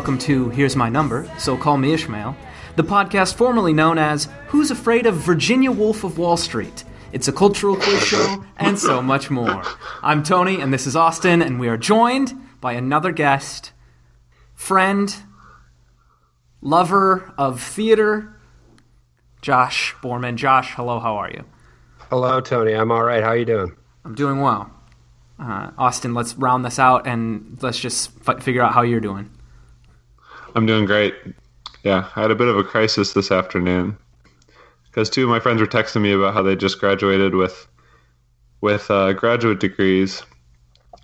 welcome to Here's My Number, so call me Ishmael, the podcast formerly known as Who's Afraid of Virginia Woolf of Wall Street? It's a cultural quiz show, and so much more. I'm Tony, and this is Austin, and we are joined by another guest, friend, lover of theater, Josh Borman. Josh, hello, how are you? Hello, Tony. I'm all right. How are you doing? I'm doing well. Uh, Austin, let's round this out and let's just f- figure out how you're doing. I'm doing great. Yeah, I had a bit of a crisis this afternoon because two of my friends were texting me about how they just graduated with with uh, graduate degrees,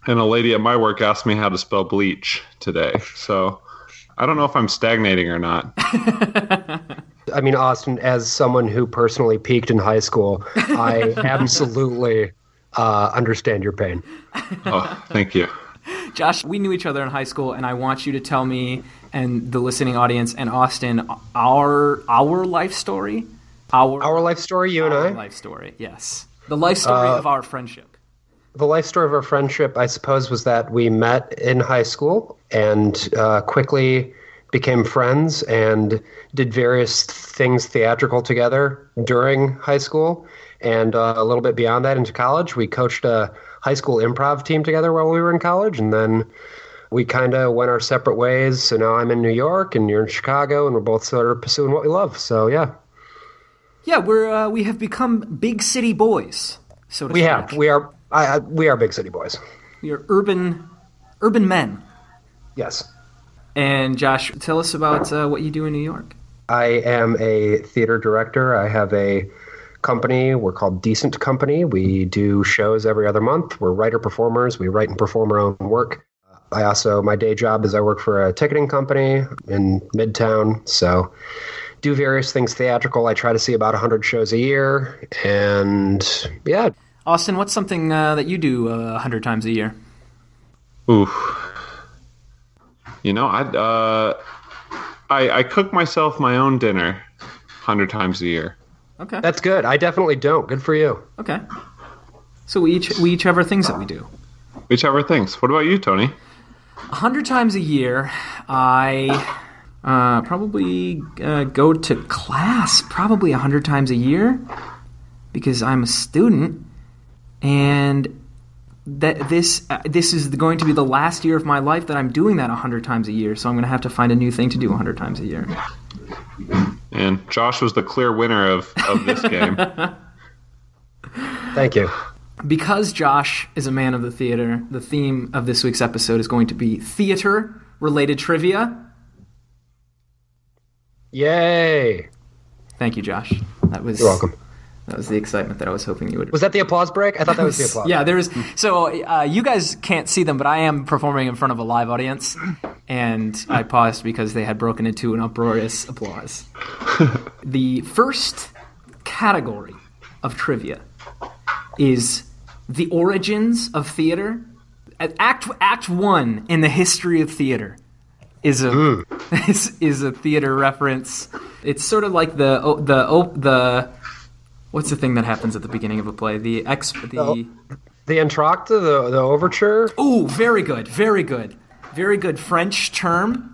and a lady at my work asked me how to spell bleach today. So I don't know if I'm stagnating or not. I mean, Austin, as someone who personally peaked in high school, I absolutely uh, understand your pain. Oh, thank you. Josh, we knew each other in high school, and I want you to tell me and the listening audience and Austin our our life story. Our, Our life story, you and I. life story, yes. The life story Uh, of our friendship. The life story of our friendship, I suppose, was that we met in high school and uh, quickly became friends and did various things theatrical together during high school. And uh, a little bit beyond that into college, we coached a high school improv team together while we were in college. And then we kind of went our separate ways. So now I'm in New York and you're in Chicago, and we're both sort of pursuing what we love. So, yeah. Yeah, we're uh, we have become big city boys. So to We speak. have. We are. I, I, we are big city boys. we are urban urban men. Yes. And Josh, tell us about uh, what you do in New York. I am a theater director. I have a company. We're called Decent Company. We do shows every other month. We're writer performers. We write and perform our own work. I also, my day job is I work for a ticketing company in Midtown. So, do various things theatrical. I try to see about 100 shows a year. And yeah, Austin, what's something uh, that you do uh, a hundred times a year? Ooh. You know, I uh, I I cook myself my own dinner hundred times a year. Okay. that's good. I definitely don't. Good for you. Okay. So we each we each have our things that we do. Whichever things. What about you, Tony? A hundred times a year, I uh, probably uh, go to class probably a hundred times a year because I'm a student, and that this uh, this is going to be the last year of my life that I'm doing that a hundred times a year. So I'm going to have to find a new thing to do a hundred times a year. And Josh was the clear winner of, of this game. Thank you. Because Josh is a man of the theater, the theme of this week's episode is going to be theater related trivia. Yay. Thank you, Josh. That was You're welcome. That was the excitement that I was hoping you would. Was that the applause break? I thought that was the applause. Yeah, there is. So uh, you guys can't see them, but I am performing in front of a live audience, and I paused because they had broken into an uproarious applause. the first category of trivia is the origins of theater. Act Act One in the history of theater is a hmm. is, is a theater reference. It's sort of like the oh, the oh, the what's the thing that happens at the beginning of a play? The ex the The entr'acte, the, the overture. oh, very good, very good, very good French term.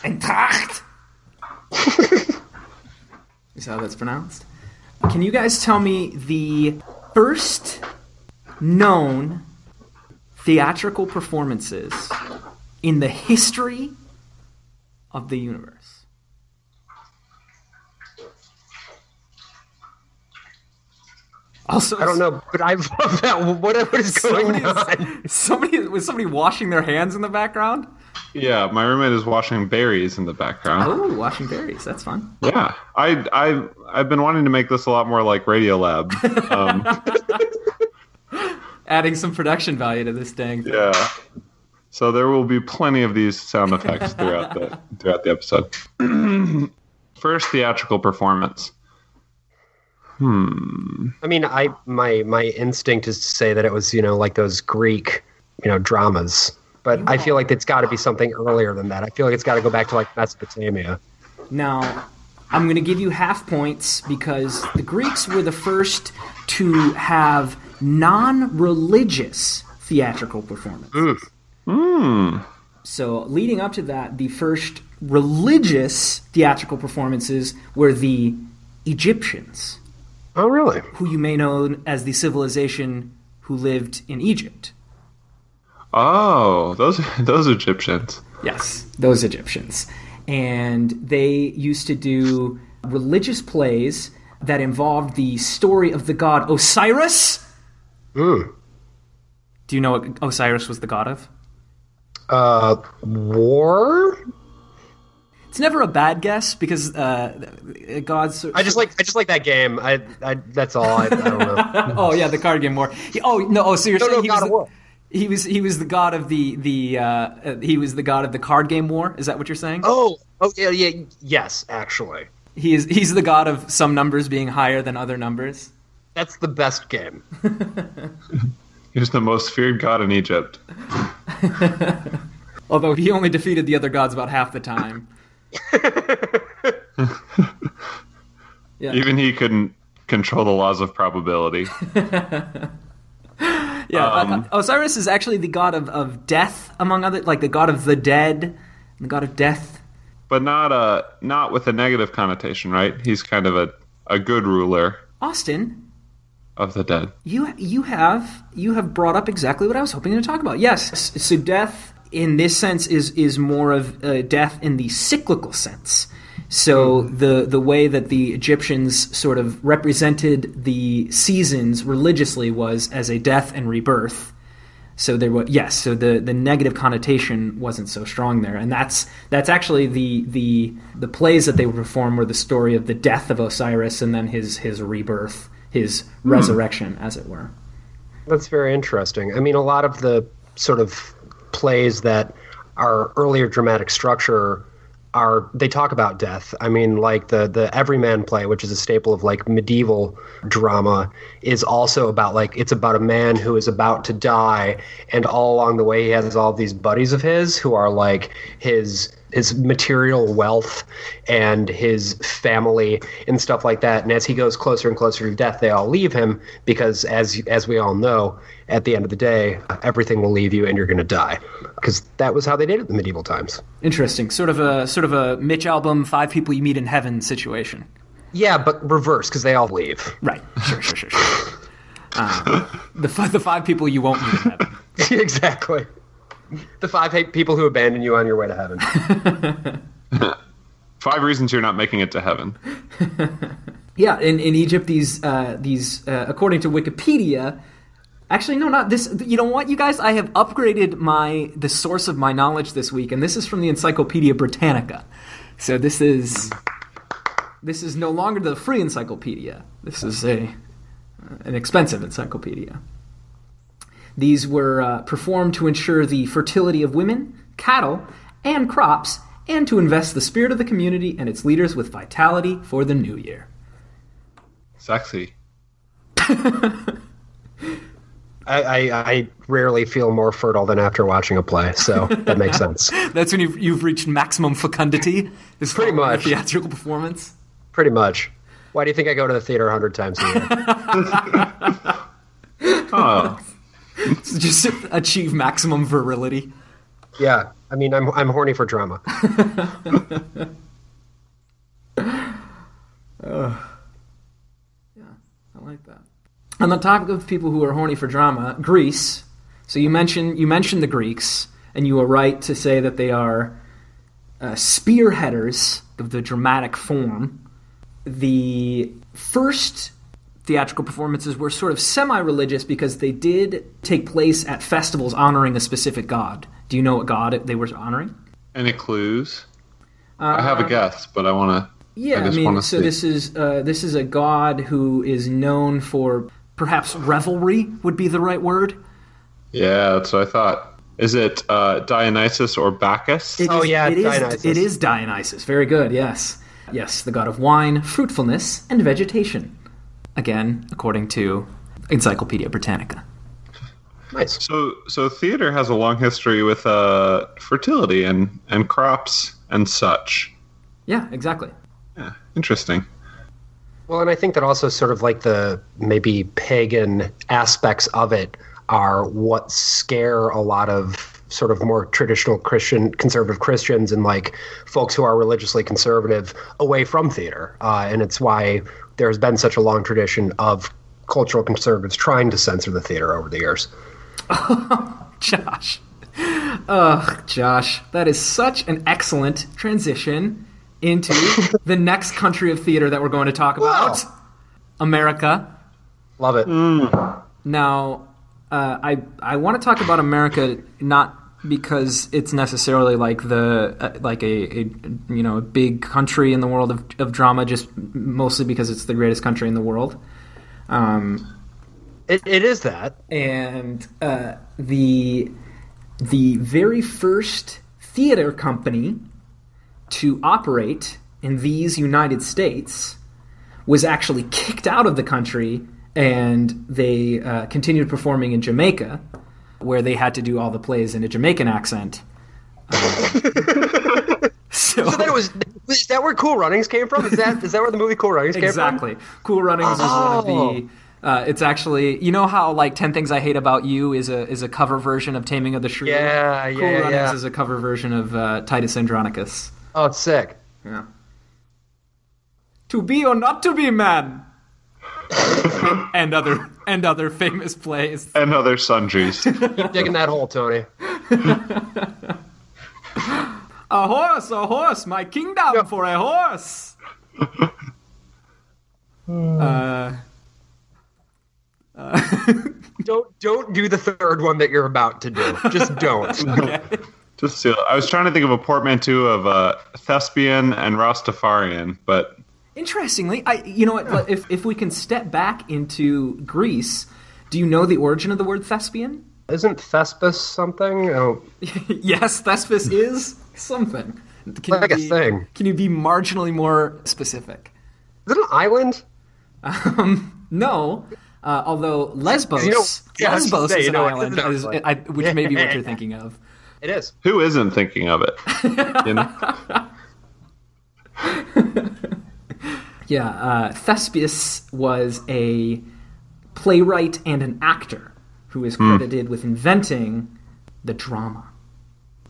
Entracht. is that how that's pronounced. Can you guys tell me the first known theatrical performances in the history of the universe? Also, I don't know, but I love that. Whatever is going somebody, on. somebody was somebody washing their hands in the background. Yeah, my roommate is washing berries in the background. Oh, washing berries. That's fun. Yeah, I I I've been wanting to make this a lot more like Radiolab. Um, Adding some production value to this dang. thing. yeah. So there will be plenty of these sound effects throughout the throughout the episode. First theatrical performance. Hmm. I mean, I my my instinct is to say that it was you know like those Greek you know dramas, but I feel like it's got to be something earlier than that. I feel like it's got to go back to like Mesopotamia. Now, I'm going to give you half points because the Greeks were the first to have non religious theatrical performance. Hmm. So, leading up to that, the first religious theatrical performances were the Egyptians, Oh, really? who you may know as the civilization who lived in Egypt. Oh, those those Egyptians. Yes, those Egyptians. And they used to do religious plays that involved the story of the god Osiris. Mm. Do you know what Osiris was the god of? Uh, war? It's never a bad guess because uh, gods. I just like I just like that game. I, I that's all. I, I don't know. oh yeah, the card game war. He- Oh no! Oh, so you're No, saying no, he God was of the, War. He was he was the god of the the uh, uh, he was the god of the card game war. Is that what you're saying? Oh, oh yeah, yeah, yes, actually, He is he's the god of some numbers being higher than other numbers. that's the best game. He's the most feared god in Egypt. Although he only defeated the other gods about half the time. yeah. Even he couldn't control the laws of probability. Yeah, Um, uh, Osiris is actually the god of, of death, among other, like the god of the dead, the god of death. but not uh not with a negative connotation, right? He's kind of a, a good ruler Austin, of the dead. you you have you have brought up exactly what I was hoping to talk about. Yes, so death in this sense is is more of uh, death in the cyclical sense. So hmm. the the way that the Egyptians sort of represented the seasons religiously was as a death and rebirth. So there was yes. So the, the negative connotation wasn't so strong there, and that's that's actually the the the plays that they would perform were the story of the death of Osiris and then his his rebirth, his hmm. resurrection, as it were. That's very interesting. I mean, a lot of the sort of plays that are earlier dramatic structure are they talk about death. I mean, like the the Everyman play, which is a staple of like medieval drama, is also about like it's about a man who is about to die, and all along the way he has all these buddies of his who are like his his material wealth and his family and stuff like that. And as he goes closer and closer to death, they all leave him because, as as we all know, at the end of the day, everything will leave you and you're going to die. Because that was how they did it in the medieval times. Interesting, sort of a sort of a Mitch Albom, five people you meet in heaven situation. Yeah, but reverse because they all leave. Right. Sure. Sure. Sure. Sure. Uh, the fi- the five people you won't meet in heaven. exactly. The five hate people who abandon you on your way to heaven. Five reasons you're not making it to heaven. Yeah, in, in Egypt, these uh, these uh, according to Wikipedia, actually no, not this. You know what, you guys? I have upgraded my the source of my knowledge this week, and this is from the Encyclopedia Britannica. So this is this is no longer the free encyclopedia. This is a an expensive encyclopedia. These were uh, performed to ensure the fertility of women, cattle, and crops, and to invest the spirit of the community and its leaders with vitality for the new year. Sexy. I, I, I rarely feel more fertile than after watching a play, so that makes sense. That's when you've, you've reached maximum fecundity. Is Pretty following a much. theatrical performance. Pretty much. Why do you think I go to the theater a hundred times a year? Oh, It's just achieve maximum virility. yeah, I mean, I'm I'm horny for drama. Uh, yeah, I like that. On the topic of people who are horny for drama, Greece. So you mentioned you mentioned the Greeks, and you were right to say that they are uh, spearheaders of the dramatic form. The first theatrical performances were sort of semi-religious because they did take place at festivals honoring a specific god. Do you know what god they were honoring? any clues? I have a guess, but I want to. Yeah, I I, mean, so see. this is uh, this is a god who is known for perhaps revelry would be the right word. Yeah, that's what I thought. Is it uh, Dionysus or Bacchus? It Oh, is- yeah, it is, Dionysus. It is Dionysus. Very good. Yes, yes, the god of wine, fruitfulness, and vegetation. Again, according to Encyclopedia Britannica. Nice. So, so theater has a long history with uh, fertility and and crops and such. Yeah, exactly. Yeah, interesting. Well, and I think that also sort of like the maybe pagan aspects of it are what scare a lot of sort of more traditional Christian, conservative Christians and like folks who are religiously conservative away from theater. Uh, and it's why there's been such a long tradition of cultural conservatives trying to censor the theater over the years. Josh. Ugh, Josh, that is such an excellent transition into the next country of theater that we're going to talk about Wow. America. Love it. Now, uh, I I want to talk about America not because it's necessarily like the uh, like a, a you know a big country in the world of, of drama, just mostly because it's the greatest country in the world. Um, It, it is that. and uh, the the very first theater company to operate in these United States was actually kicked out of the country, and they uh, continued performing in Jamaica, where they had to do all the plays in a Jamaican accent. Um, so, So then it was. Is that where Cool Runnings came from? Is that is that where the movie Cool Runnings came from? exactly. Cool Runnings is one of the. Oh. Uh, it's actually you know how like Ten Things I Hate About You is a is a cover version of Taming of the Shrew. Yeah, yeah. Cool yeah, Runnings yeah. is a cover version of uh, Titus Andronicus. From? Oh, it's sick. Yeah. To be or not to be man. and, and other and other famous plays. and other sundries. Digging that hole, Tony. A horse, a horse, my kingdom for a horse. uh, Don't don't do the third one that you're about to do. Just don't. Just steal. I was trying to think of a portmanteau of uh, thespian and Rastafarian, but interestingly, I you know what? If if we can step back into Greece, do you know the origin of the word thespian? Isn't Thespis something? Oh, yes, Thespis is something. Can Like you a be- thing. Can you be marginally more specific? is it an island? Um, no. Uh, although Lesbos, You know- yeah, Lesbos say, is an know, island, is. I, which may be what you're thinking of. It is. who isn't thinking of it? You know? Yeah, uh, Thespius was a playwright and an actor who is credited with inventing the drama.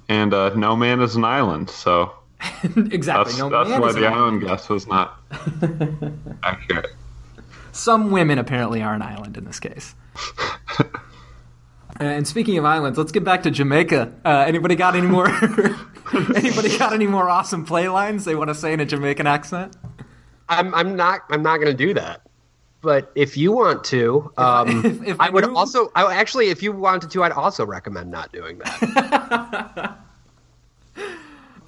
And uh, no man is an island, so exactly. that's, no that's man why is the an island guess was not accurate. Some women apparently are an island in this case. And speaking of islands, let's get back to Jamaica. Uh, anybody got any more? anybody got any more awesome play lines they want to say in a Jamaican accent? I'm I'm not I'm not going to do that. But if you want to, um, if- if I would you- also. I, actually, if you wanted to, I'd also recommend not doing that.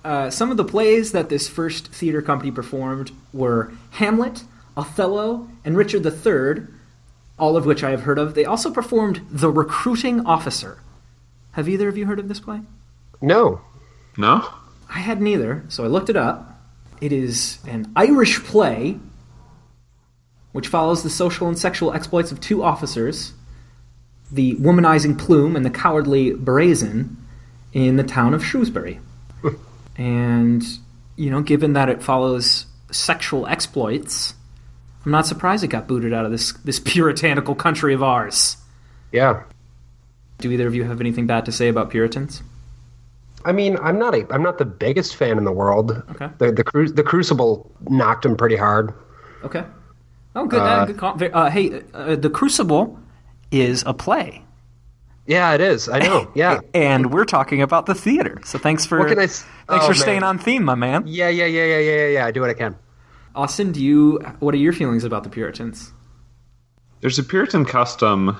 Uh, some of the plays that this first theater company performed were Hamlet, Othello, and Richard III, all of which I have heard of. They also performed The Recruiting Officer. Have either of you heard of this play? no. No? I had neither, so I looked it up. It is an Irish play which follows the social and sexual exploits of two officers, the womanizing Plume and the cowardly Brazen, in the town of Shrewsbury. and, you know, given that it follows sexual exploits, I'm not surprised it got booted out of this, this puritanical country of ours. Yeah. Do either of you have anything bad to say about Puritans? I mean, I'm not a I'm not the biggest fan in the world. Okay. The the, cru- the Crucible knocked him pretty hard. Okay. Oh, good. Uh, Uh, good call. Uh, hey, uh, The Crucible is a play. Yeah, it is. I know. Yeah. And we're talking about the theater. So thanks for What can I thanks oh, for man. staying on theme, my man. yeah, yeah, yeah, yeah, yeah, yeah, yeah. I do what I can. Austin, do you what are your feelings about the Puritans? There's a Puritan custom.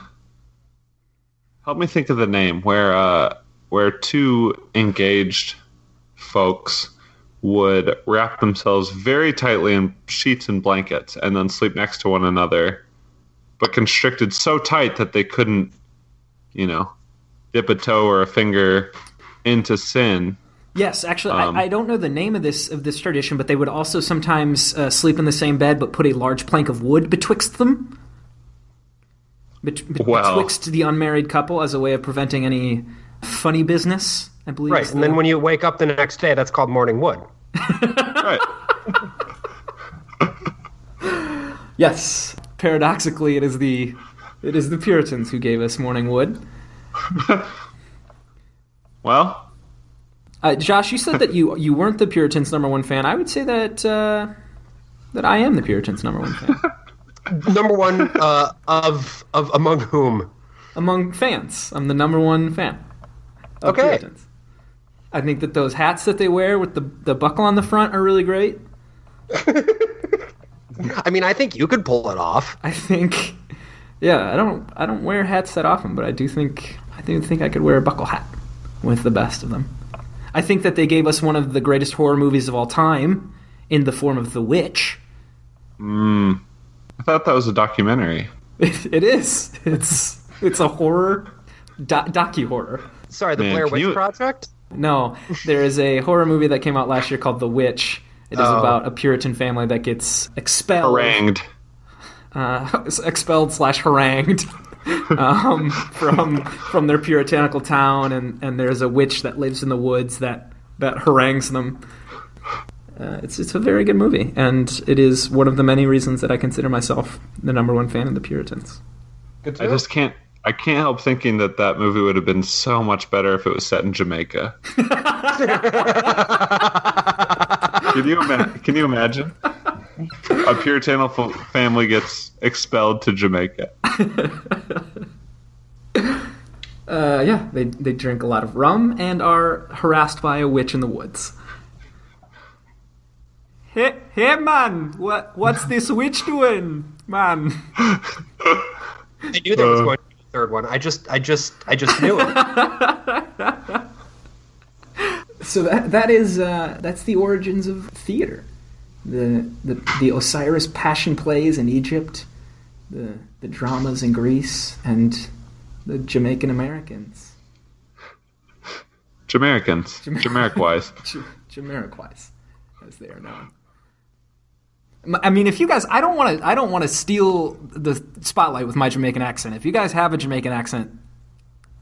Help me think of the name where uh, where two engaged folks would wrap themselves very tightly in sheets and blankets and then sleep next to one another, but constricted so tight that they couldn't, you know, dip a toe or a finger into sin. Yes, actually, Um, I, I don't know the name of this of this tradition, but they would also sometimes uh, sleep in the same bed, but put a large plank of wood betwixt them, Bet- bet- Wow. betwixt the unmarried couple, as a way of preventing any funny business. I believe. Right, and the- then when you wake up the next day, that's called morning wood. Right. Yes, paradoxically, it is the it is the Puritans who gave us morning wood. Well, Uh, Josh, you said that you you weren't the Puritans' number one fan. I would say that uh, that I am the Puritans' number one fan Number one uh, of of among whom? among fans. I'm the number one fan. Of Okay. Puritans. I think that those hats that they wear with the the buckle on the front are really great. I mean, I think you could pull it off. I think, yeah, I don't I don't wear hats that often, but I do think I do think I could wear a buckle hat with the best of them. I think that they gave us one of the greatest horror movies of all time in the form of The Witch. I thought that was a documentary. It, it is. It's it's a horror do- docu horror. Sorry, the Man, Blair Witch you- Project. No, there is a horror movie that came out last year called The Witch. It is Oh. about a Puritan family that gets expelled. Harangued. uh, expelled slash harangued um, from from their puritanical town, and, and there's a witch that lives in the woods that that harangues them. Uh, it's it's a very good movie, and it is one of the many reasons that I consider myself the number one fan of the Puritans. Good I just can't. I can't help thinking that that movie would have been so much better if it was set in Jamaica. can you ima- Can you imagine? A puritanical f- family gets expelled to Jamaica. Uh, yeah, they they drink a lot of rum and are harassed by a witch in the woods. Hey, hey, man! What what's this witch doing, man? I knew there was Uh. going to be a third one. I just, I just, I just knew it. So that that is uh, that's the origins of theater, the the the Osiris Passion plays in Egypt, the the dramas in Greece, and the Jamaican Americans, Jamaicans, Jamaic-wise. J- as they are known. I mean, if you guys, I don't want to, I don't want to steal the spotlight with my Jamaican accent. If you guys have a Jamaican accent,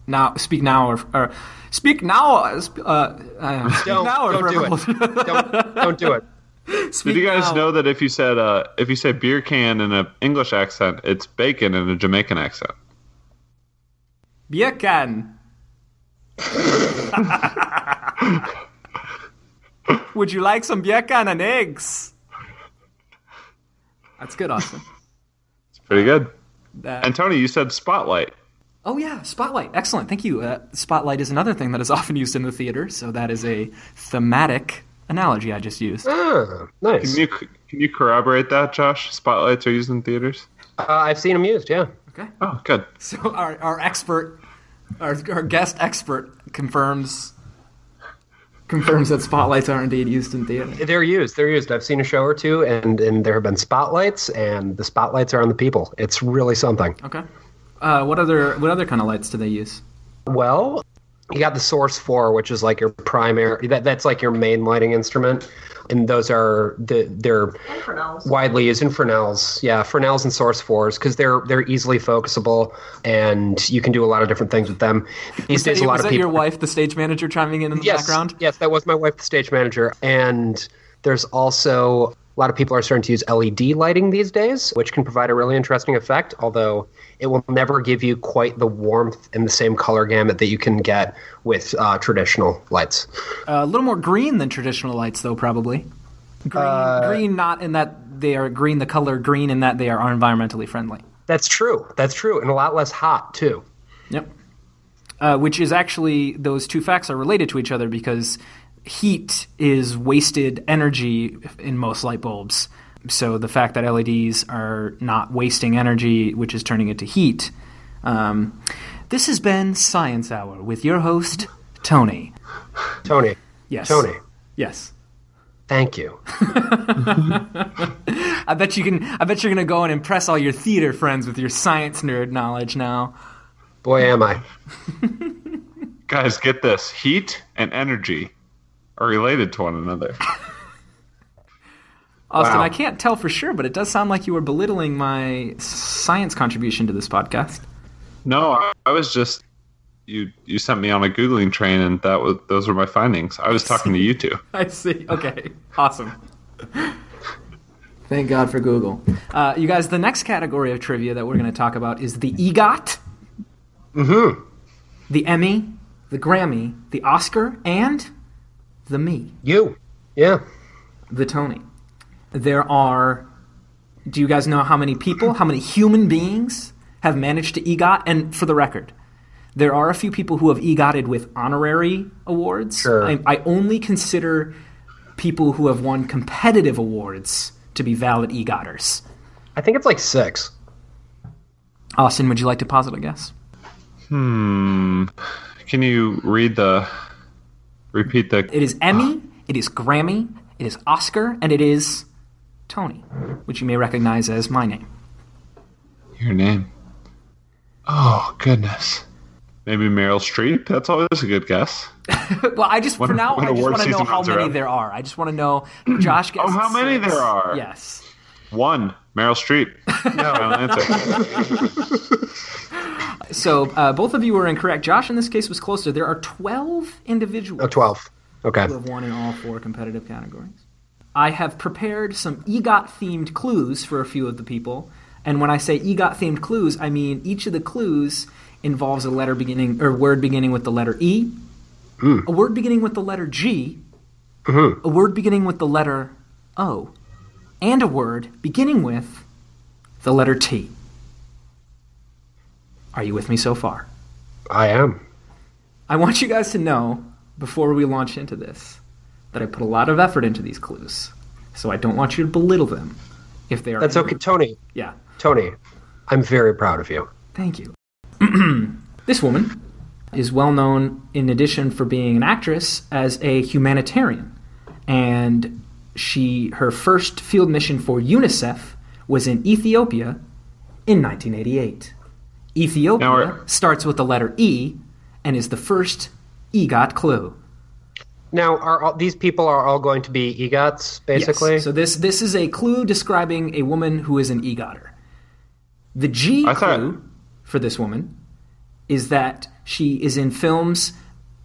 now speak now or, or speak now. Uh, uh, uh, speak Don't, now or don't do it. Don't, don't do it. Speak Did you guys now. know that if you said uh, if you say beer can in an English accent, it's bacon in a Jamaican accent? Beer can. Would you like some beer can and eggs? That's good, Austin. It's pretty good. That- And Tony, you said spotlight. oh yeah, spotlight. Excellent. Thank you. Uh, spotlight is another thing that is often used in the theater, so that is a thematic analogy I just used. Ah, nice. Can you can you corroborate that, Josh? Spotlights are used in theaters. Uh, I've seen them used. Yeah. Okay. Oh, good. So our, our expert, our, our guest expert confirms confirms that spotlights are indeed used in theater. They're used. They're used. I've seen a show or two, and, and there have been spotlights, and the spotlights are on the people. It's really something. Okay. Uh, what other what other kind of lights do they use? Well, you got the Source Four, which is like your primary. That that's like your main lighting instrument, and those are the they're widely used in Fresnels. Yeah, Fresnels and Source Fours because they're they're easily focusable, and you can do a lot of different things with them. These days, a lot was of that people. your wife, the stage manager, chiming in in the yes, background? Yes, that was my wife, the stage manager. And there's also a lot of people are starting to use LED lighting these days, which can provide a really interesting effect, although it will never give you quite the warmth and the same color gamut that you can get with uh, traditional lights. Uh, a little more green than traditional lights, though, probably. Green, Uh, green, not in that they are green. The color green in that they are environmentally friendly. That's true. That's true. And a lot less hot, too. Yep. Uh, which is actually those two facts are related to each other because heat is wasted energy in most light bulbs. So the fact that LEDs are not wasting energy, which is turning it to heat. Um, this has been Science Hour with your host Tony. Tony. Yes. Tony. Yes. Thank you. I bet you can. I bet you're gonna go and impress all your theater friends with your science nerd knowledge now. Boy, am I. Guys, get this: heat and energy are related to one another. Austin, Wow. I can't tell for sure, but it does sound like you were belittling my science contribution to this podcast. No, I, I was just you. You sent me on a googling train, and that was those were my findings. I was talking to you two. I see. Okay. Awesome. Thank God for Google. Uh, you guys, the next category of trivia that we're going to talk about is the EGOT, Mm-hmm. the Emmy, the Grammy, the Oscar, and the me, You. Yeah. the Tony. There are. Do you guys know how many people, how many human beings have managed to EGOT? And for the record, there are a few people who have EGOTed with honorary awards. Sure. I, I only consider people who have won competitive awards to be valid EGOTers. I think it's like six. Austin, would you like to posit a guess? Hmm. Can you read the repeat the It is Emmy, it is Grammy, it is Oscar, and it is Tony, which you may recognize as my name. your name? Oh goodness. Maybe Meryl Streep. That's always a good guess. well, I just for now I just want to know how many around. there are. I just want to know. Josh gets Oh, how many six. there are? Yes. One. Meryl Streep. Final answer. So uh, both of you were incorrect. Josh, in this case, was closer. There are twelve individuals Oh, 12. Okay. who have won in all four competitive categories. I have prepared some EGOT themed clues for a few of the people. And when I say EGOT themed clues, I mean each of the clues involves a letter beginning or word beginning with the letter E, hmm. a word beginning with the letter G, hmm. a word beginning with the letter O, and a word beginning with the letter T. Are you with me so far? I am. I want you guys to know before we launch into this that I put a lot of effort into these clues. So I don't want you to belittle them if they are. That's okay. Tony, Yeah. Tony, I'm very proud of you. Thank you. this woman is well known, in addition for being an actress, as a humanitarian, and she her first field mission for UNICEF was in Ethiopia in 1988. Ethiopia Now starts with the letter E and is the first EGOT clue. Now, are all, these people are all going to be EGOTs, basically? Yes. So this this is a clue describing a woman who is an egotter. The G I thought- clue for this woman is that she is in films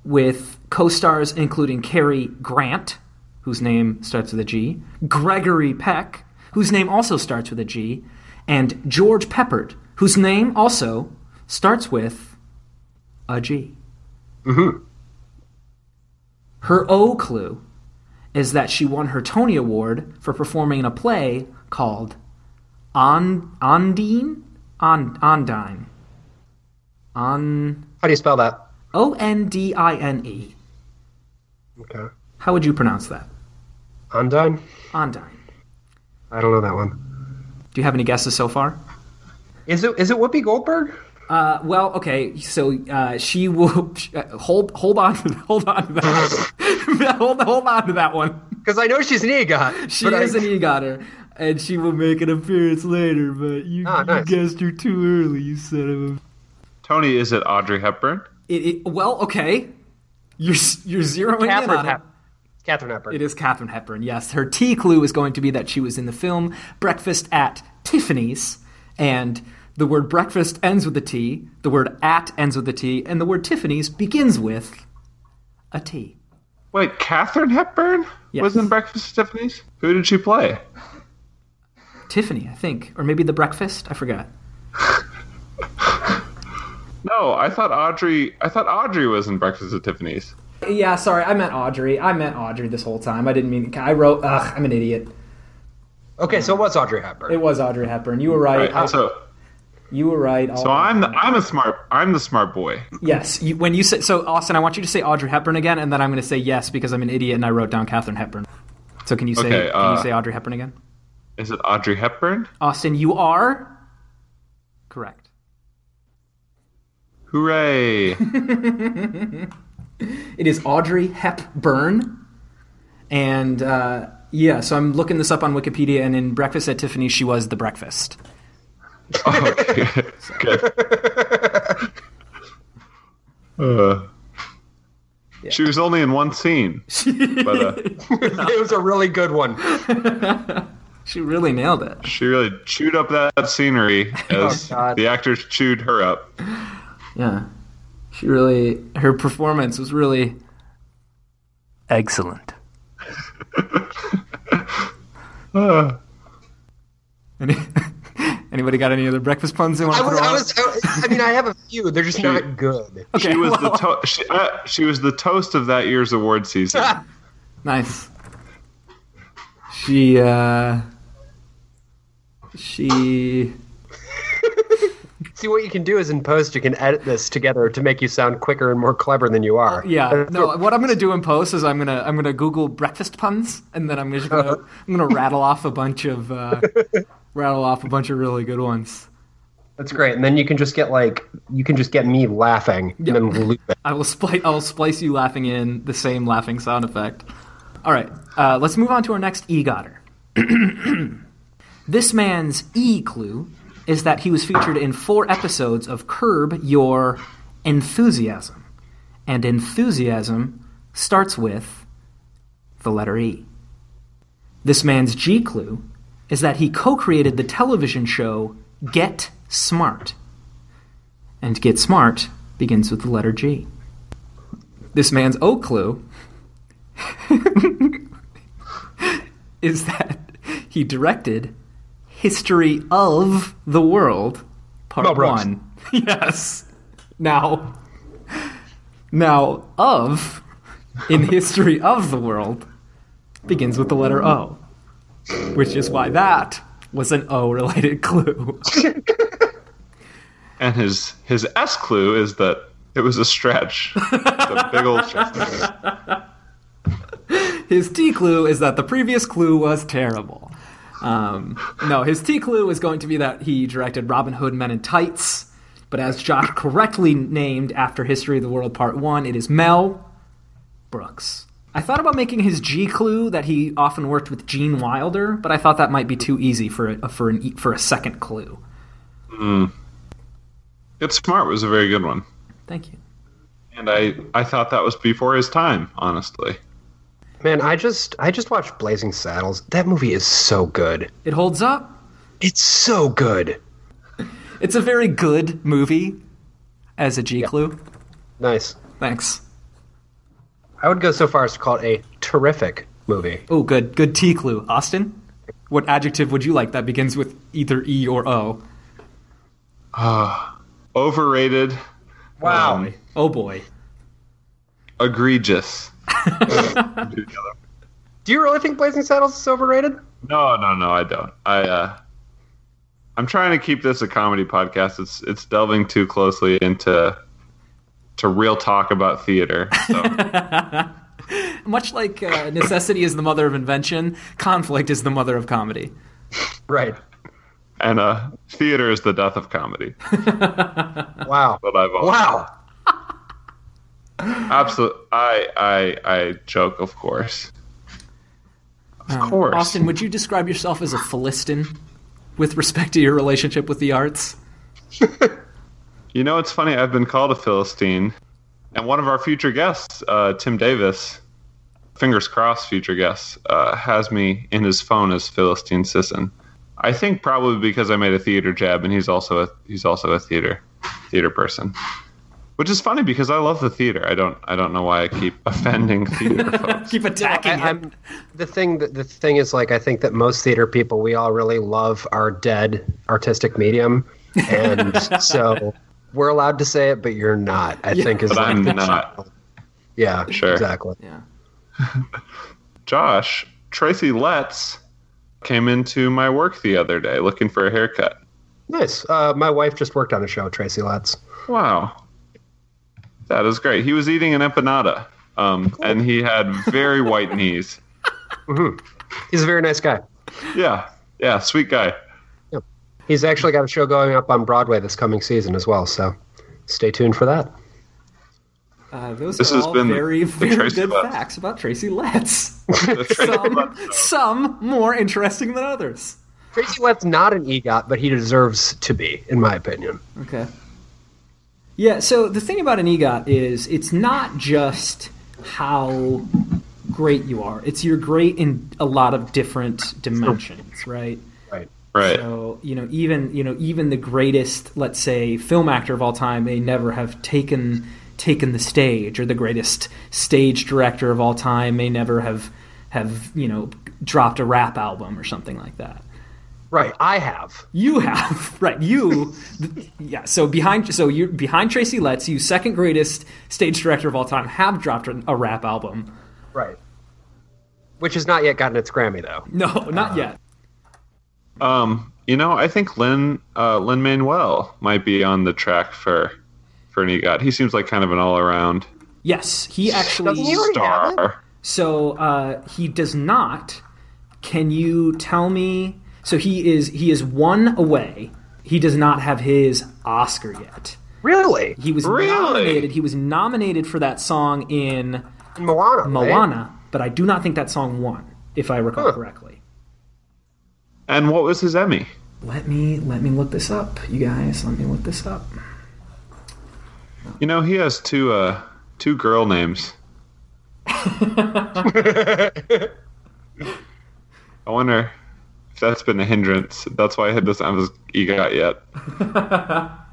with co-stars including Cary Grant, whose name starts with a G, Gregory Peck, whose name also starts with a G, and George Peppard, whose name also starts with a G. Mm-hmm. Her O clue is that she won her Tony Award for performing in a play called On Ondine On Ondine On How do you spell that? O N D I N E. Okay. How would you pronounce that? Undine? Ondine. I don't know that one. Do you have any guesses so far? Is it is it Whoopi Goldberg? Uh, well, okay. So uh, she will hold hold on to hold on to that hold hold on to that one. Because I know she's an EGOT. She is I, an EGOTer, and she will make an appearance later. But you, Ah, nice. you guessed her too early. You son of a. Tony, is it Audrey Hepburn? It, it, well, okay. You're you're zeroing in Katharine on Hep- it. Katharine Hepburn. It is Katharine Hepburn. Yes, her T clue is going to be that she was in the film Breakfast at Tiffany's, and the word breakfast ends with a T, the word at ends with a T, and the word Tiffany's begins with a T. Wait, Katharine Hepburn Yes. was in Breakfast at Tiffany's. Who did she play? Tiffany, I think, or maybe the breakfast. I forgot. No, I thought Audrey. I thought Audrey was in Breakfast at Tiffany's. Yeah, sorry, I meant Audrey. I meant Audrey this whole time. I didn't mean. I wrote. Ugh, I'm an idiot. okay, so it was Audrey Hepburn. It was Audrey Hepburn. You were right. Right. I- so, you were right. so I'm the, I'm a smart. I'm the smart boy. Yes. You, when you say so, Austin, I want you to say Audrey Hepburn again, and then I'm going to say yes because I'm an idiot and I wrote down Katharine Hepburn. So can you say Okay, can uh, you say Audrey Hepburn again? Is it Audrey Hepburn? Austin, you are correct. Hooray! It is Audrey Hepburn, and uh, yeah. So I'm looking this up on Wikipedia, and in Breakfast at Tiffany's, she was the breakfast. Okay, good. Uh, She was only in one scene, but uh, it was a really good one. She really nailed it. she really chewed up that scenery as God. the actors chewed her up. Yeah. She really her performance was really excellent. Uh, Any, Anybody got any other breakfast puns they want I to was, throw I was, I, I mean, I have a few. They're just not good. Okay, she was well, the to- she, uh, she was the toast of that year's award season. nice. She uh she See, what you can do is in post, you can edit this together to make you sound quicker and more clever than you are. yeah, no, what I'm going to do in post is I'm going to I'm going to google breakfast puns and then I'm just going to I'm going to rattle off a bunch of uh rattle off a bunch of really good ones. That's great. And then you can just get like you can just get me laughing and then loop it. I will splice I will splice you laughing in the same laughing sound effect. All right, uh, let's move on to our next EGOTer. this man's E clue is that he was featured in four episodes of Curb Your Enthusiasm, and enthusiasm starts with the letter E. This man's G clue is that he co-created the television show Get Smart, and Get Smart begins with the letter G. This man's O clue is that he directed History of the World, Part 1. Yes. Now, now, of in History of the World begins with the letter O, which is why that was an O related clue. And his his S clue is that it was a stretch. A big old stretch. His T clue is that the previous clue was terrible. Um, no, his T clue is going to be that he directed Robin Hood Men in Tights, but as Josh correctly named after History of the World Part 1, it is Mel Brooks. I thought about making his G clue that he often worked with Gene Wilder, but I thought that might be too easy for a, for an, for a second clue. it's Smart was a very good one. Thank you. And I, I thought that was before his time, honestly. Man, I just I just watched Blazing Saddles. That movie is so good. It holds up. It's so good. It's a very good movie as a G clue. Nice. Thanks. I would go so far as to call it a terrific movie. Oh, good. Good T clue. Austin? What adjective would you like that begins with either E or O? Overrated, Wow. um, Oh boy. egregious. Do you really think Blazing Saddles is overrated? No, no, no, I don't. I uh I'm trying to keep this a comedy podcast. It's it's delving too closely into to real talk about theater. So Much like uh, necessity is the mother of invention, conflict is the mother of comedy. Right. and uh theater is the death of comedy. Wow. But I've Wow. Absolutely I I I joke of course. Of Um, course. Austin, would you describe yourself as a Philistine with respect to your relationship with the arts? You know, it's funny. I've been called a Philistine, and one of our future guests, uh, Tim Davis, fingers crossed, future guest, uh, has me in his phone as Philistine Sisson. I think probably because I made a theater jab, and he's also a he's also a theater theater person, which is funny because I love the theater. I don't I don't know why I keep offending theater folks. Keep attacking I, him. The thing. That, the thing is, like, I think that most theater people, we all really love our dead artistic medium, and so we're allowed to say it, but you're not. I think is But like I'm the- not. Yeah, Sure. exactly. Yeah. Josh Tracy Letts came into my work the other day looking for a haircut. Nice. Uh, my wife just worked on a show, Tracy Letts. Wow. That is great. He was eating an empanada, um, and he had very white knees. He's a very nice guy. Yeah, yeah, sweet guy. He's actually got a show going up on Broadway this coming season as well, so stay tuned for that. Uh, those This are has all been the- very, the very Tracy good Letts. facts about Tracy Letts. Some, Letts some more interesting than others. Tracy Letts not an EGOT, but he deserves to be, in my opinion. Okay. Yeah, so the thing about an EGOT is it's not just how great you are, it's you're great in a lot of different dimensions, right? Right. Right. So you know, even you know, even the greatest, let's say, film actor of all time may never have taken taken the stage, or the greatest stage director of all time may never have have you know dropped a rap album or something like that. Right, I have. You have right. You, yeah. So behind, so you behind Tracy Letts, you second greatest stage director of all time, have dropped a, a rap album. Right. Which has not yet gotten its Grammy, though. No, not yet. Um, you know, I think Lin uh, Lin Manuel might be on the track for for an EGOT. He seems like kind of an all around Yes, he actually. Doesn't he already have it? star. So uh, he does not. Can you tell me? So he is he is one away. He does not have his Oscar yet. Really? He was Really? nominated. He was nominated for that song in Moana. right? But I do not think that song won, if I recall Huh. correctly. And what was his Emmy? Let me let me look this up, you guys. Let me look this up. You know, he has two uh two girl names. I wonder that's been a hindrance. That's why I had this have his EGOT yet.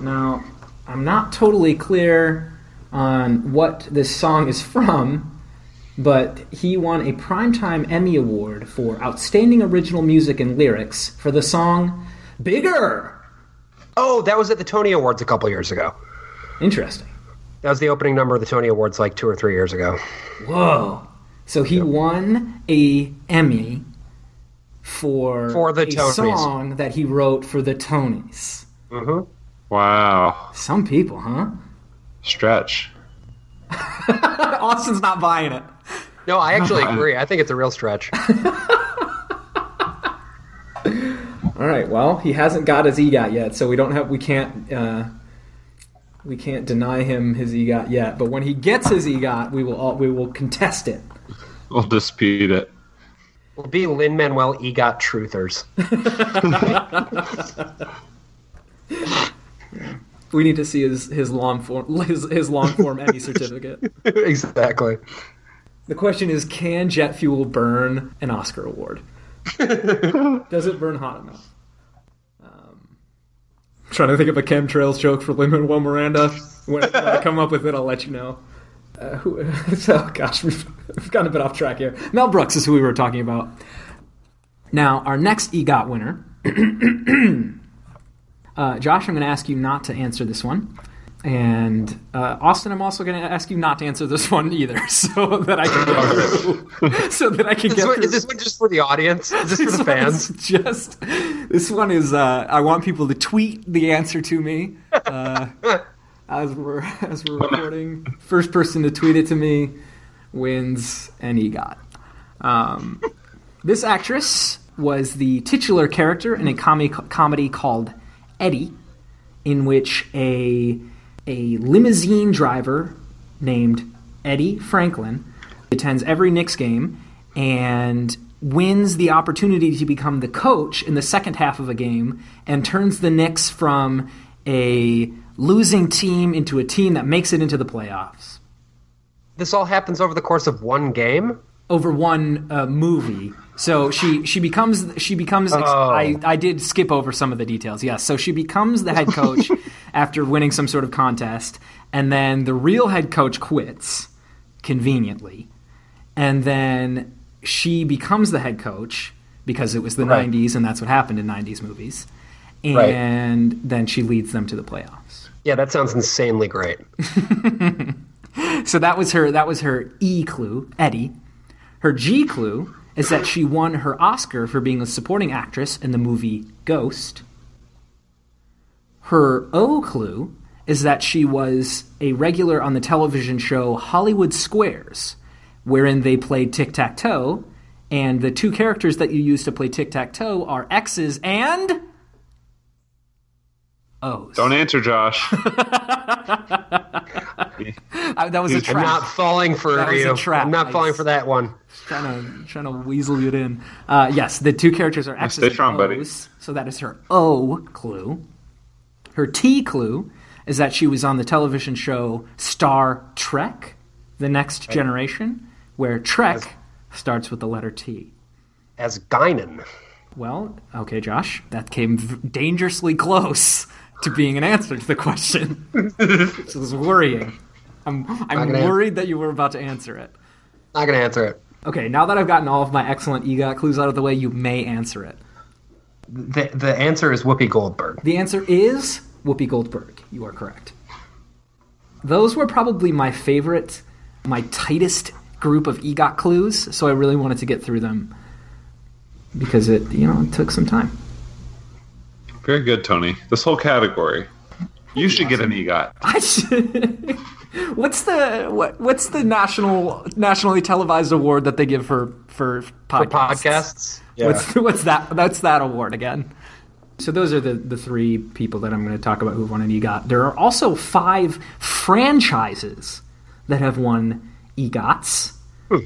Now, I'm not totally clear on what this song is from, but he won a Primetime Emmy Award for Outstanding Original Music and Lyrics for the song Bigger. Oh, that was at the Tony Awards a couple years ago. Interesting. That was the opening number of the Tony Awards like two or three years ago. Whoa. So he won a Emmy for, For the a Tonys. song that he wrote for the Tonys. Mm-hmm. Wow. Some people, huh? Stretch. Austin's not buying it. No, I actually agree. I think it's a real stretch. All right. Well, he hasn't got his EGOT yet, so we don't have. We can't. Uh, we can't deny him his EGOT yet. But when he gets his EGOT, we will. All, we will contest it. We'll dispute it. We'll be Lin Manuel EGOT truthers. We need to see his his long form his, his long form Emmy certificate. exactly. The question is, can jet fuel burn an Oscar award? Does it burn hot enough? Um, trying to think of a chemtrails joke for Lin Manuel Miranda. When I come up with it, I'll let you know. Uh, who, so, gosh, we've, we've gotten a bit off track here. Mel Brooks is who we were talking about. Now, our next EGOT winner. uh, Josh, I'm going to ask you not to answer this one. And uh, Austin, I'm also going to ask you not to answer this one either, so that I can get through. so that I can Is get this, one, through. is this one just for the audience? Is this for the fans? Just this one is. Uh, I want people to tweet the answer to me uh, as we're as we're recording. First person to tweet it to me wins an EGOT. Um, this actress was the titular character in a comi- comedy called Eddie, in which a a limousine driver named Eddie Franklin attends every Knicks game and wins the opportunity to become the coach in the second half of a game and turns the Knicks from a losing team into a team that makes it into the playoffs This all happens over the course of one game? over one uh, movie. So she she becomes she becomes. Oh. I I did skip over some of the details. Yes, so she becomes the head coach after winning some sort of contest, and then the real head coach quits conveniently, and then she becomes the head coach because it was the Right. '90s, and that's what happened in '90s movies. Right. And then she leads them to the playoffs. Yeah, that sounds insanely great. So that was her. That was her E clue, Eddie. Her G clue is that she won her Oscar for being a supporting actress in the movie Ghost. Her O clue is that she was a regular on the television show Hollywood Squares, wherein they played tic tac toe, and the two characters that you use to play tic tac toe are X's and O's. Don't answer, Josh. Uh, that was a I'm trap. I'm not falling for That was a you. trap. I'm not I falling for that one. trying to trying to weasel it in. Uh, yes, the two characters are X's stay and strong, O's, buddy. so that is her O clue. Her T clue is that she was on the television show Star Trek: The Next Generation, where Trek starts with the letter T. As Guinan. Well, okay, Josh, that came v- dangerously close to being an answer to the question. this was worrying. I'm I'm worried that you were about to answer it. Not going to answer it. Okay, now that I've gotten all of my excellent EGOT clues out of the way, you may answer it. The the answer is Whoopi Goldberg. The answer is Whoopi Goldberg. You are correct. Those were probably my favorite, my tightest group of EGOT clues, so I really wanted to get through them because it, you know, it took some time. Very good, Tony. This whole category. You should get an EGOT. I should, what's the what, what's the national nationally televised award that they give for for podcasts? For podcasts? Yeah. What's what's that? That's that award again. So those are the, the three people that I'm going to talk about who've won an EGOT. There are also five franchises that have won EGOTs. Hmm.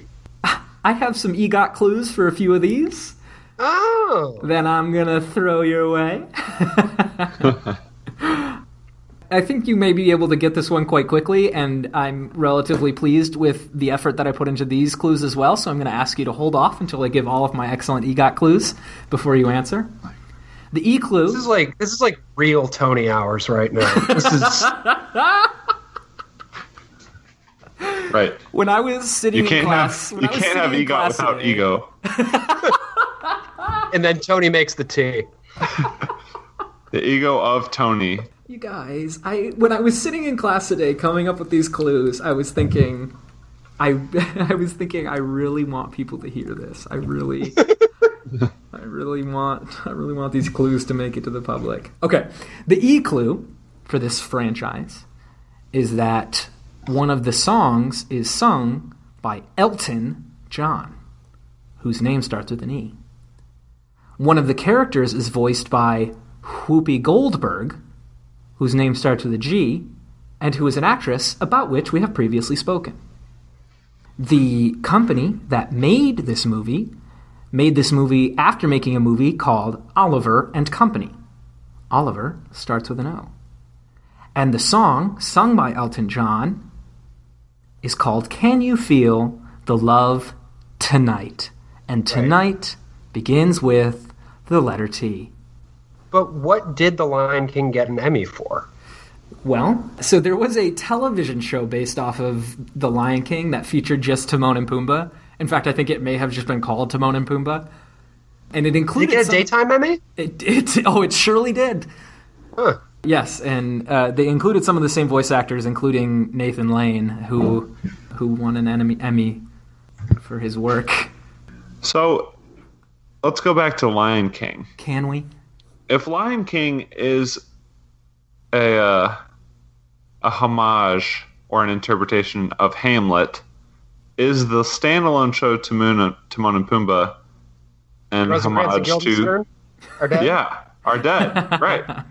I have some EGOT clues for a few of these. Oh. Then I'm going to throw your way. I think you may be able to get this one quite quickly, and I'm relatively pleased with the effort that I put into these clues as well. So I'm going to ask you to hold off until I give all of my excellent EGOT clues before you answer. The E clue. This is like this is like real Tony hours right now. This is Right. When I was sitting You in can't class, have when you I was can't have sitting EGOT without today- ego. and then Tony makes the tea. The ego of Tony. You guys, I when I was sitting in class today, coming up with these clues, I was thinking, I I was thinking, I really want people to hear this. I really, I really want, I really want these clues to make it to the public. Okay, the E clue for this franchise is that one of the songs is sung by Elton John, whose name starts with an E. One of the characters is voiced by Whoopi Goldberg, whose name starts with a G, and who is an actress about which we have previously spoken. The company that made this movie made this movie after making a movie called Oliver and Company. Oliver starts with an O. And the song, sung by Elton John, is called Can You Feel the Love Tonight? And tonight begins with the letter T. But what did The Lion King get an Emmy for? Well, so there was a television show based off of The Lion King that featured just Timon and Pumbaa. In fact, I think it may have just been called Timon and Pumbaa. And it Did included it get a some- daytime Emmy? It, it, oh, it surely did. Huh. Yes, and uh, they included some of the same voice actors, including Nathan Lane, who who won an Emmy, Emmy for his work. So let's go back to Lion King. Can we? If Lion King is a uh, a homage or an interpretation of Hamlet, is the standalone show Timon, Timon and Pumbaa and homage to Guildenstern are dead? yeah are dead right?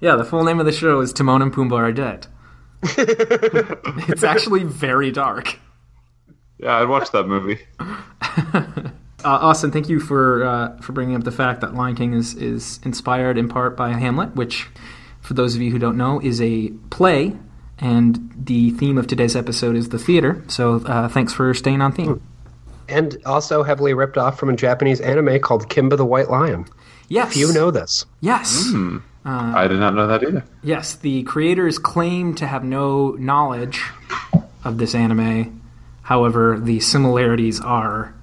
Yeah, the full name of the show is Timon and Pumbaa are dead. it's actually very dark. Yeah, I'd watch that movie. Uh, Austin, thank you for uh, for bringing up the fact that Lion King is is inspired in part by Hamlet, which, for those of you who don't know, is a play, and the theme of today's episode is the theater. So, uh, thanks for staying on theme. And also heavily ripped off from a Japanese anime called Kimba the White Lion. Yes, Few know this. Yes, I did not know that either. yes. The creators claim to have no knowledge of this anime. However, the similarities are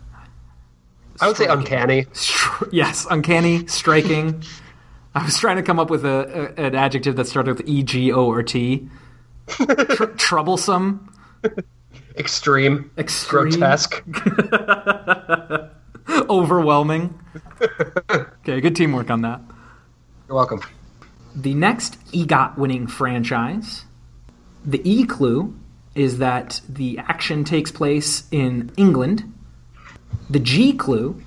I would say uncanny. Str- yes, uncanny, striking. I was trying to come up with a, a an adjective that started with E, G, O, or T. Tr- troublesome, Extreme. extreme, Grotesque. overwhelming. Okay, good teamwork on that. You're welcome. The next EGOT winning franchise, the E clue is that the action takes place in England. The G clue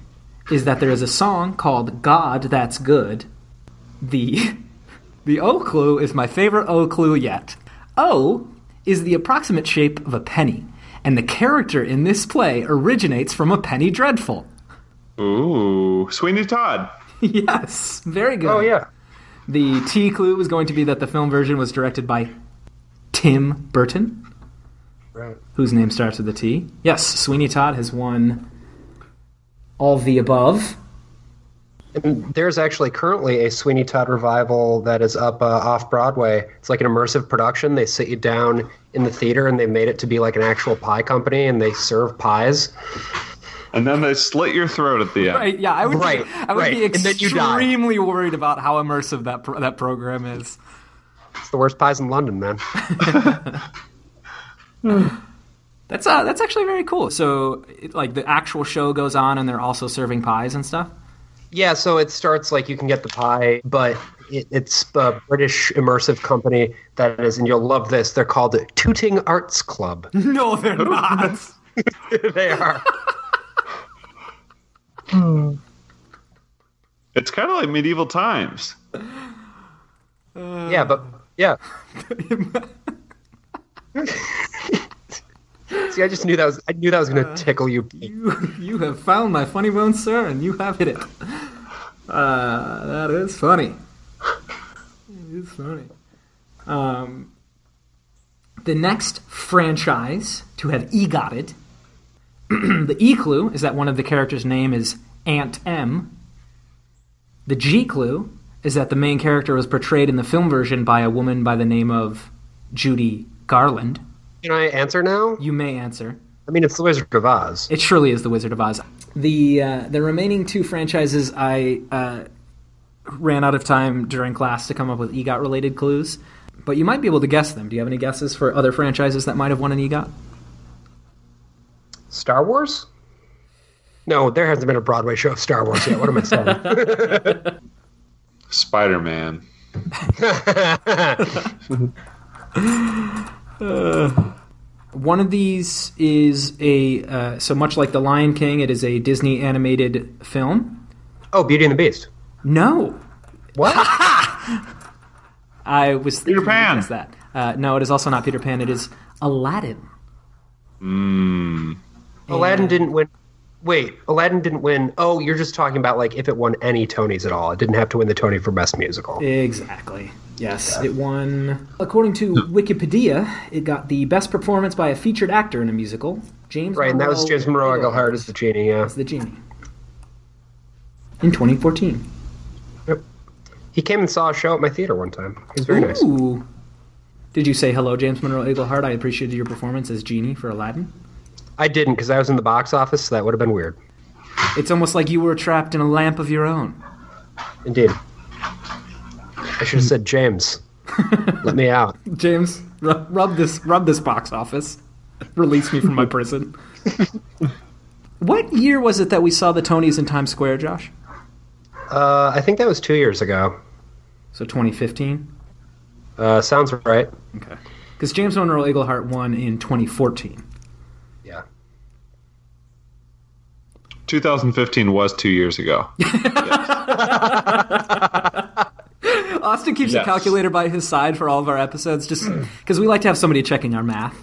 is that there is a song called God That's Good. The the O clue is my favorite O clue yet. O is the approximate shape of a penny, and the character in this play originates from a penny dreadful. Ooh, Sweeney Todd. yes, very good. Oh, yeah. The T clue was going to be that the film version was directed by Tim Burton, Right. whose name starts with a T. Yes, Sweeney Todd has won all the above. And there's actually currently a Sweeney Todd revival that is up uh, off Broadway. It's like an immersive production. They sit you down in the theater and they made it to be like an actual pie company and they serve pies. And then they slit your throat at the end. Right? Yeah, I would. Right, Be, I would right. be And then you die. extremely worried about how immersive that pro- that program is. It's the worst pies in London, man. That's uh, that's actually very cool. So, it, like, the actual show goes on, and they're also serving pies and stuff. Yeah, so it starts like you can get the pie, but it, it's a British immersive company that is, and you'll love this. They're called Tooting Arts Club. No, they're not. they are. It's kind of like medieval times. Yeah, but yeah. See, I just knew that was. I knew that was going to tickle you. you, you have found my funny bone, sir, and you have hit it. Uh, that is funny. It is funny. Um, the next franchise to have EGOTted, the E clue is that one of the characters' name is Aunt Em. The G clue is that the main character was portrayed in the film version by a woman by the name of Judy Garland. Can I answer now? You may answer. I mean, it's the Wizard of Oz. It surely is the Wizard of Oz. The uh, the remaining two franchises, I uh, ran out of time during class to come up with EGOT related clues, but you might be able to guess them. Do you have any guesses for other franchises that might have won an EGOT? Star Wars? No, there hasn't been a Broadway show of Star Wars yet. What am I saying? Spider Man. One of these is a uh, so much like The Lion King. It is a Disney animated film. oh, Beauty and the Beast. No, What? I was Peter thinking Pan. you'd That uh, no, it is also not Peter Pan. It is Aladdin. Mmm. Aladdin didn't win. Wait, Aladdin didn't win. Oh, you're just talking about like if it won any Tonys at all. It didn't have to win the Tony for Best Musical. Exactly. Yes, it won. According to hmm. Wikipedia, it got the best performance by a featured actor in a musical. James Right, and that was James Monroe Iglehart as the genie. Yeah, as the genie in 2014. he came and saw a show at my theater one time. He was very nice. Ooh. Did you say hello, James Monroe Iglehart? I appreciated your performance as genie for Aladdin. I didn't because I was in the box office, so that would have been weird. It's almost like you were trapped in a lamp of your own. Indeed. I should have said James. Let me out. James, rub, rub this, rub this box office. Release me from my prison. what year was it that we saw the Tonys in Times Square, Josh? Uh, I think that was two years ago. So 2015. Uh, sounds right. Okay. Because James Monroe Iglehart won in 2014. Yeah. 2015 was two years ago. Austin keeps a calculator by his side for all of our episodes, just because we like to have somebody checking our math.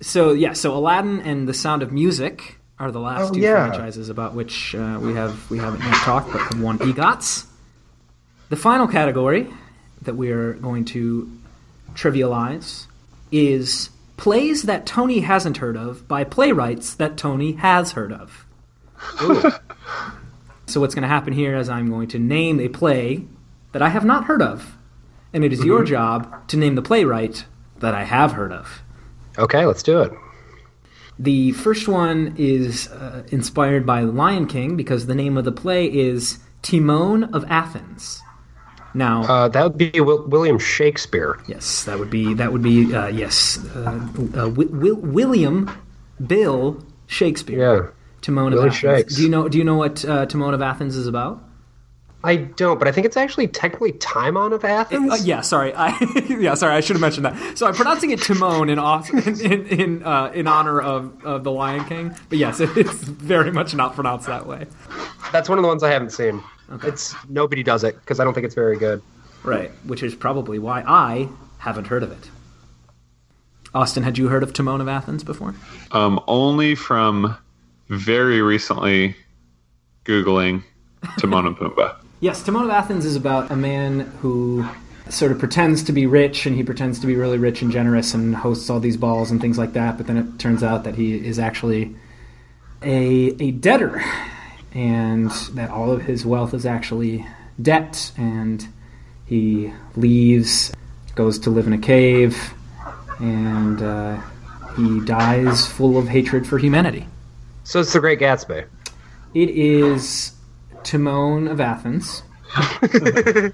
So yeah, so Aladdin and The Sound of Music are the last Oh, two yeah. franchises about which uh, we have we haven't yet talked, but have won EGOTs. The final category that we are going to trivialize is plays that Tony hasn't heard of by playwrights that Tony has heard of. So what's going to happen here is I'm going to name a play that I have not heard of, and it is your job to name the playwright that I have heard of. Okay, let's do it. The first one is uh, inspired by the Lion King because the name of the play is Timon of Athens. Now, Uh, that would be Will- William Shakespeare. yes, that would be that would be uh, yes, uh, uh, Wi- Will- William Bill Shakespeare. Yeah. Timon of Athens. Shakes. Do you know? Do you know what uh, Timon of Athens is about? I don't, but I think it's actually technically Timon of Athens. Uh, yeah, sorry. I, yeah, sorry. I should have mentioned that. So I'm pronouncing it Timon in in in, uh, in honor of, of the Lion King. But yes, it's very much not pronounced that way. That's one of the ones I haven't seen. It's nobody does it because I don't think it's very good. Right. Which is probably why I haven't heard of it. Austin, had you heard of Timon of Athens before? Um, only from very recently Googling Timon and Pumbaa. Yes, Timon of Athens is about a man who sort of pretends to be rich and he pretends to be really rich and generous and hosts all these balls and things like that, but then it turns out that he is actually a, a debtor and that all of his wealth is actually debt, and he leaves, goes to live in a cave, and uh, he dies full of hatred for humanity. So it's the Great Gatsby. It is Timon of Athens.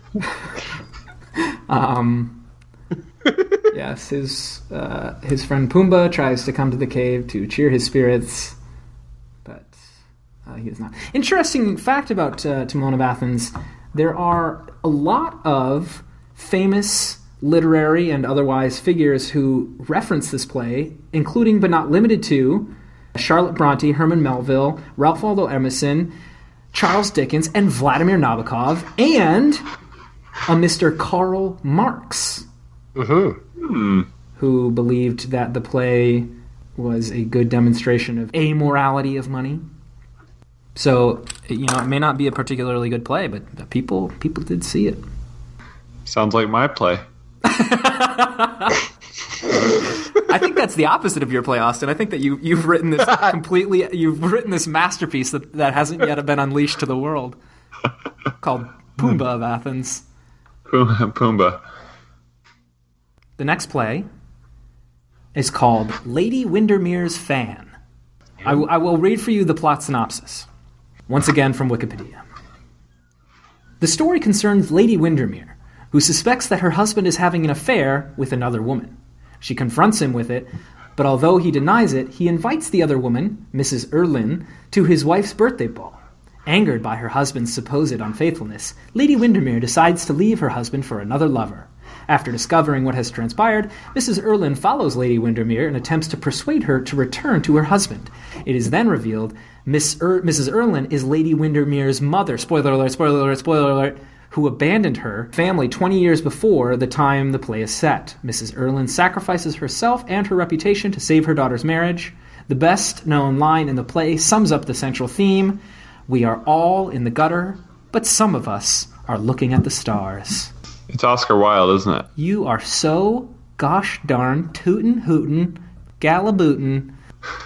um, yes, his uh, his friend Pumbaa tries to come to the cave to cheer his spirits, uh, he is not. Interesting fact about uh, Timon of Athens: there are a lot of famous literary and otherwise figures who reference this play, including but not limited to Charlotte Bronte, Herman Melville, Ralph Waldo Emerson, Charles Dickens, and Vladimir Nabokov, and a Mr. Karl Marx, Mm-hmm. who believed that the play was a good demonstration of amorality of money. So, you know, it may not be a particularly good play, but people people did see it. Sounds like my play. I think that's the opposite of your play, Austin. I think that you you've written this completely you've written this masterpiece that, that hasn't yet been unleashed to the world called Pumbaa of Athens. Pumbaa. Pumbaa. The next play is called Lady Windermere's Fan. I will read for you the plot synopsis. Once again from Wikipedia. The story concerns Lady Windermere, who suspects that her husband is having an affair with another woman. She confronts him with it, but although he denies it, he invites the other woman, Mrs. Erlynne, to his wife's birthday ball. Angered by her husband's supposed unfaithfulness, Lady Windermere decides to leave her husband for another lover. After discovering what has transpired, Mrs. Erlynne follows Lady Windermere and attempts to persuade her to return to her husband. It is then revealed Miss er- Mrs. Erlynne is Lady Windermere's mother. Spoiler alert, spoiler alert, spoiler alert. Who abandoned her family 20 years before the time the play is set. Mrs. Erlynne sacrifices herself and her reputation to save her daughter's marriage. The best known line in the play sums up the central theme We are all in the gutter, but some of us are looking at the stars. It's Oscar Wilde, isn't it? You are so gosh darn tootin' hootin' galabootin'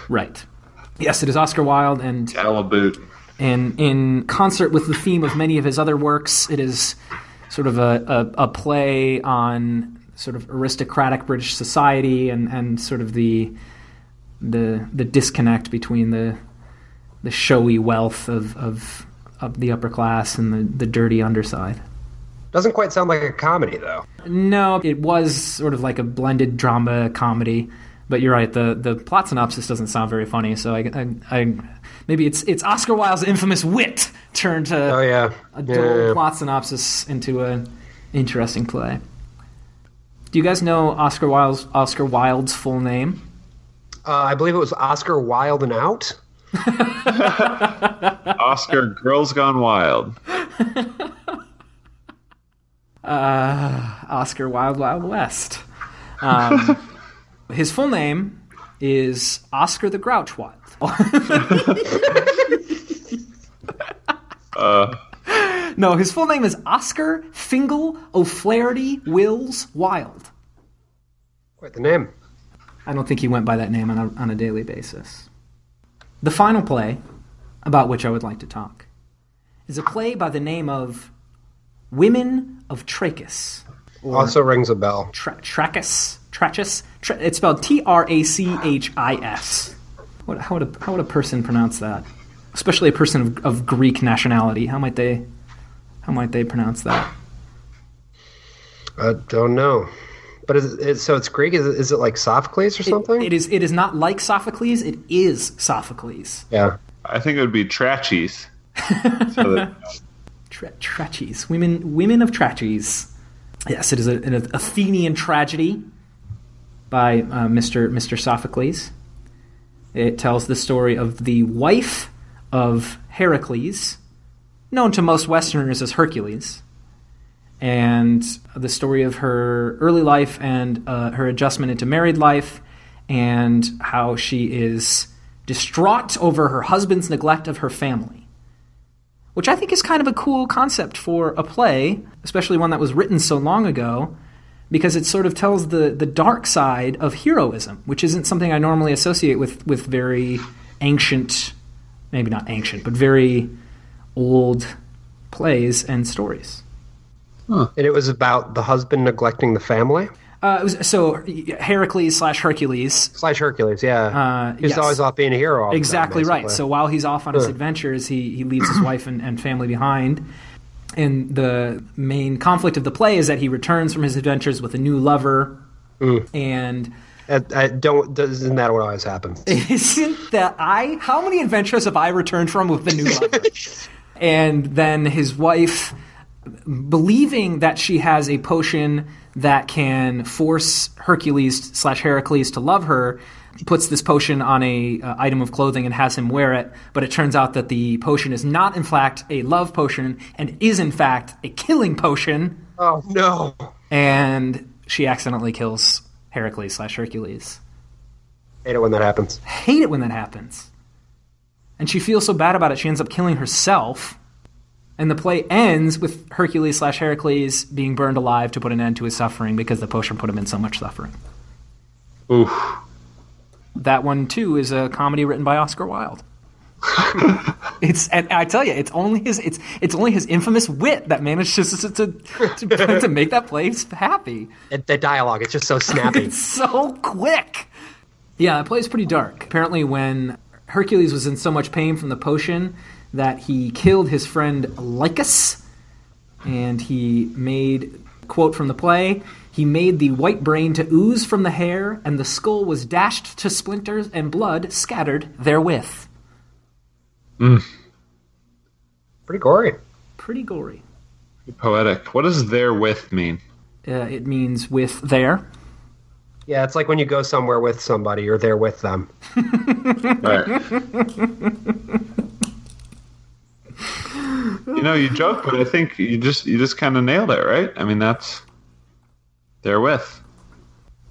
right. Yes, it is Oscar Wilde, and Calaboot. and in concert with the theme of many of his other works, it is sort of a, a, a play on sort of aristocratic British society and, and sort of the the the disconnect between the the showy wealth of, of, of the upper class and the, the dirty underside. Doesn't quite sound like a comedy though. No, it was sort of like a blended drama comedy, but you're right. the The plot synopsis doesn't sound very funny. So I, I, I maybe it's it's Oscar Wilde's infamous wit turned to Oh yeah. a dull Yeah. plot synopsis into an interesting play. Do you guys know Oscar Wilde's Oscar Wilde's full name? Uh, I believe it was Oscar Wilde and Out. Oscar Girls Gone Wild. Uh, Oscar Wilde Wild West. Um, his full name is Oscar the Grouch Wilde. Uh, No, his full name is Oscar Fingal O'Flaherty Wills Wilde. Quite the name. I don't think he went by that name on a, on a daily basis. The final play, about which I would like to talk, is a play by the name of Women of Trachis. Also rings a bell. tra- Trachis? Trachis? Tra- it's spelled T R A C H I S. What, how, would a, how would a person pronounce that? Especially a person of, of Greek nationality. How might they how might they pronounce that? I don't know. But is it, so it's Greek? Is it, is it like Sophocles or something? It is it is not like Sophocles, it is Sophocles. yeah. I think it would be Trachis. so that, Tra- Trachis, women, women of Trachis. Yes, it is a, an Athenian tragedy by uh, Mr. Mr. Sophocles. It tells the story of the wife of Heracles, known to most Westerners as Hercules, and the story of her early life and uh, her adjustment into married life, and how she is distraught over her husband's neglect of her family which I think is kind of a cool concept for a play, especially one that was written so long ago, because it sort of tells the, the dark side of heroism, which isn't something I normally associate with, with very ancient, maybe not ancient, but very old plays and stories. And it was about the husband neglecting the family. Uh, it was, so Heracles slash Hercules. Slash Hercules, yeah. Uh, He's yes. always off being a hero. the time, Exactly right. So while he's off on his Huh. adventures, he, he leaves his wife and, and family behind. And the main conflict of the play is that he returns from his adventures with a new lover. Mm. And I, I don't. Isn't that what always happens? isn't that I? How many adventures have I returned from with a new lover? and then his wife, believing that she has a potion that can force Hercules slash Heracles to love her, puts this potion on a uh, item of clothing and has him wear it. But it turns out that the potion is not, in fact, a love potion and is, in fact, a killing potion. Oh no! And she accidentally kills Heracles slash Hercules Hate it when that happens. hate it when that happens. And she feels so bad about it, she ends up killing herself. And the play ends with Hercules slash Heracles being burned alive to put an end to his suffering because the potion put him in so much suffering. Oof. That one too is a comedy written by Oscar Wilde. it's and I tell you, it's only his it's it's only his infamous wit that manages to to, to, to make that place happy. It, the dialogue, it's just so snappy. It's so quick. Yeah, the play's pretty dark. Apparently, when Hercules was in so much pain from the potion that he killed his friend Lichas, and he made quote from the play. He made the white brain to ooze from the hair, and the skull was dashed to splinters and blood scattered therewith. Pretty gory. Pretty gory. Poetic. What does therewith mean? Uh, it means with there. Yeah, it's like when you go somewhere with somebody, you're there with them. Right. you know, you joke, but I think you just you just kind of nailed it, right? I mean, that's therewith.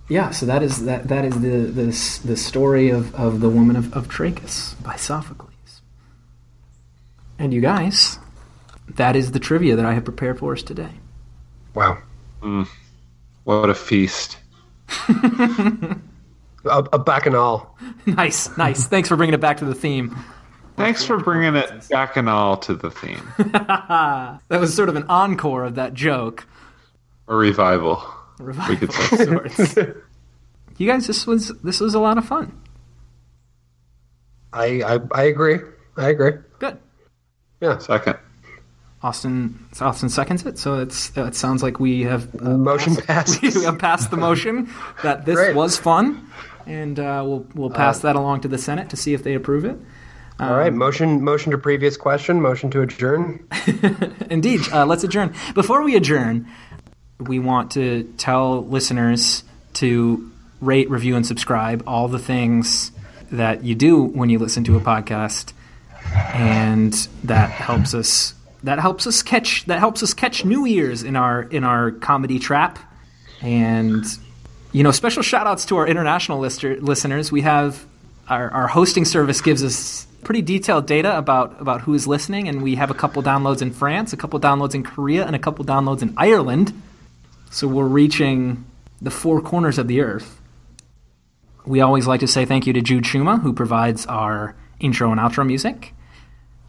Yeah, so that is that that is the the, the story of, of the woman of, of Trachis by Sophocles. And you guys, that is the trivia that I have prepared for us today. Wow. Hmm. What a feast! A, a bacchanal. nice, nice. Thanks for bringing it back to the theme. Thanks for bringing it back and all to the theme. That was sort of an encore of that joke. A revival. Revival could of sorts. you guys, this was this was a lot of fun. I, I I agree. I agree. Good. Yeah. Second. Austin Austin seconds it, so it's it sounds like we have uh, Motion passed, passes. we have passed the motion that this Great. was fun, and uh, we'll we'll pass that along to the Senate to see if they approve it. All right. Motion motion to previous question. Motion to adjourn. Indeed. Uh, let's adjourn. Before we adjourn, we want to tell listeners to rate, review, and subscribe. All the things that you do when you listen to a podcast, and that helps us. That helps us catch. That helps us catch new ears in our in our comedy trap. And you know, special shout outs to our international lister, listeners. We have our, our hosting service gives us pretty detailed data about, about who is listening, and we have a couple downloads in France, a couple downloads in Korea, and a couple downloads in Ireland. So we're reaching the four corners of the earth. We always like to say thank you to Jude Schuma, who provides our intro and outro music.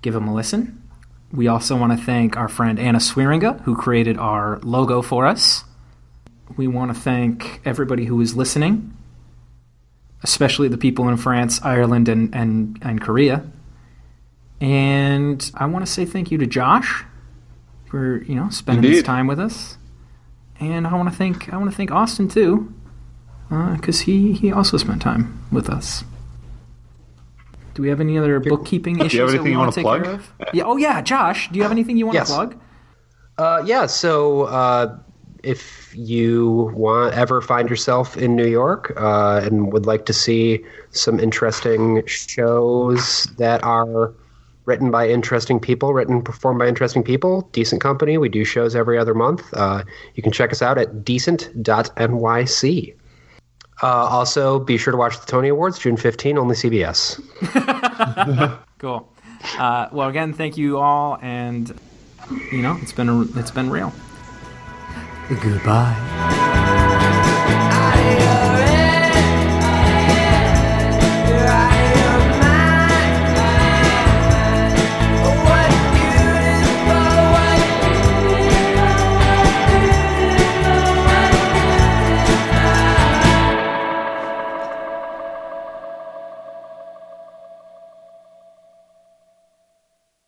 Give him a listen. We also want to thank our friend Anna Swearinga, who created our logo for us. We want to thank everybody who is listening, especially the people in France, Ireland, and, and, and Korea. And I want to say thank you to Josh for you know spending this time with us. And I want to thank I want to thank Austin too, because he he also spent time with us. Do we have any other bookkeeping issues have that anything we you want wanna plug? Yeah. Oh yeah, Josh. Do you have anything you want Yes. to plug? Uh, yeah. So uh, if you want ever find yourself in New York uh, and would like to see some interesting shows that are written by interesting people, written performed by interesting people, decent company. We do shows every other month. Uh, you can check us out at decent.nyc. Uh, also, be sure to watch the Tony Awards June 15, only CBS. Cool. Uh, well, again, thank you all, and you know it's been a, it's been real. Goodbye.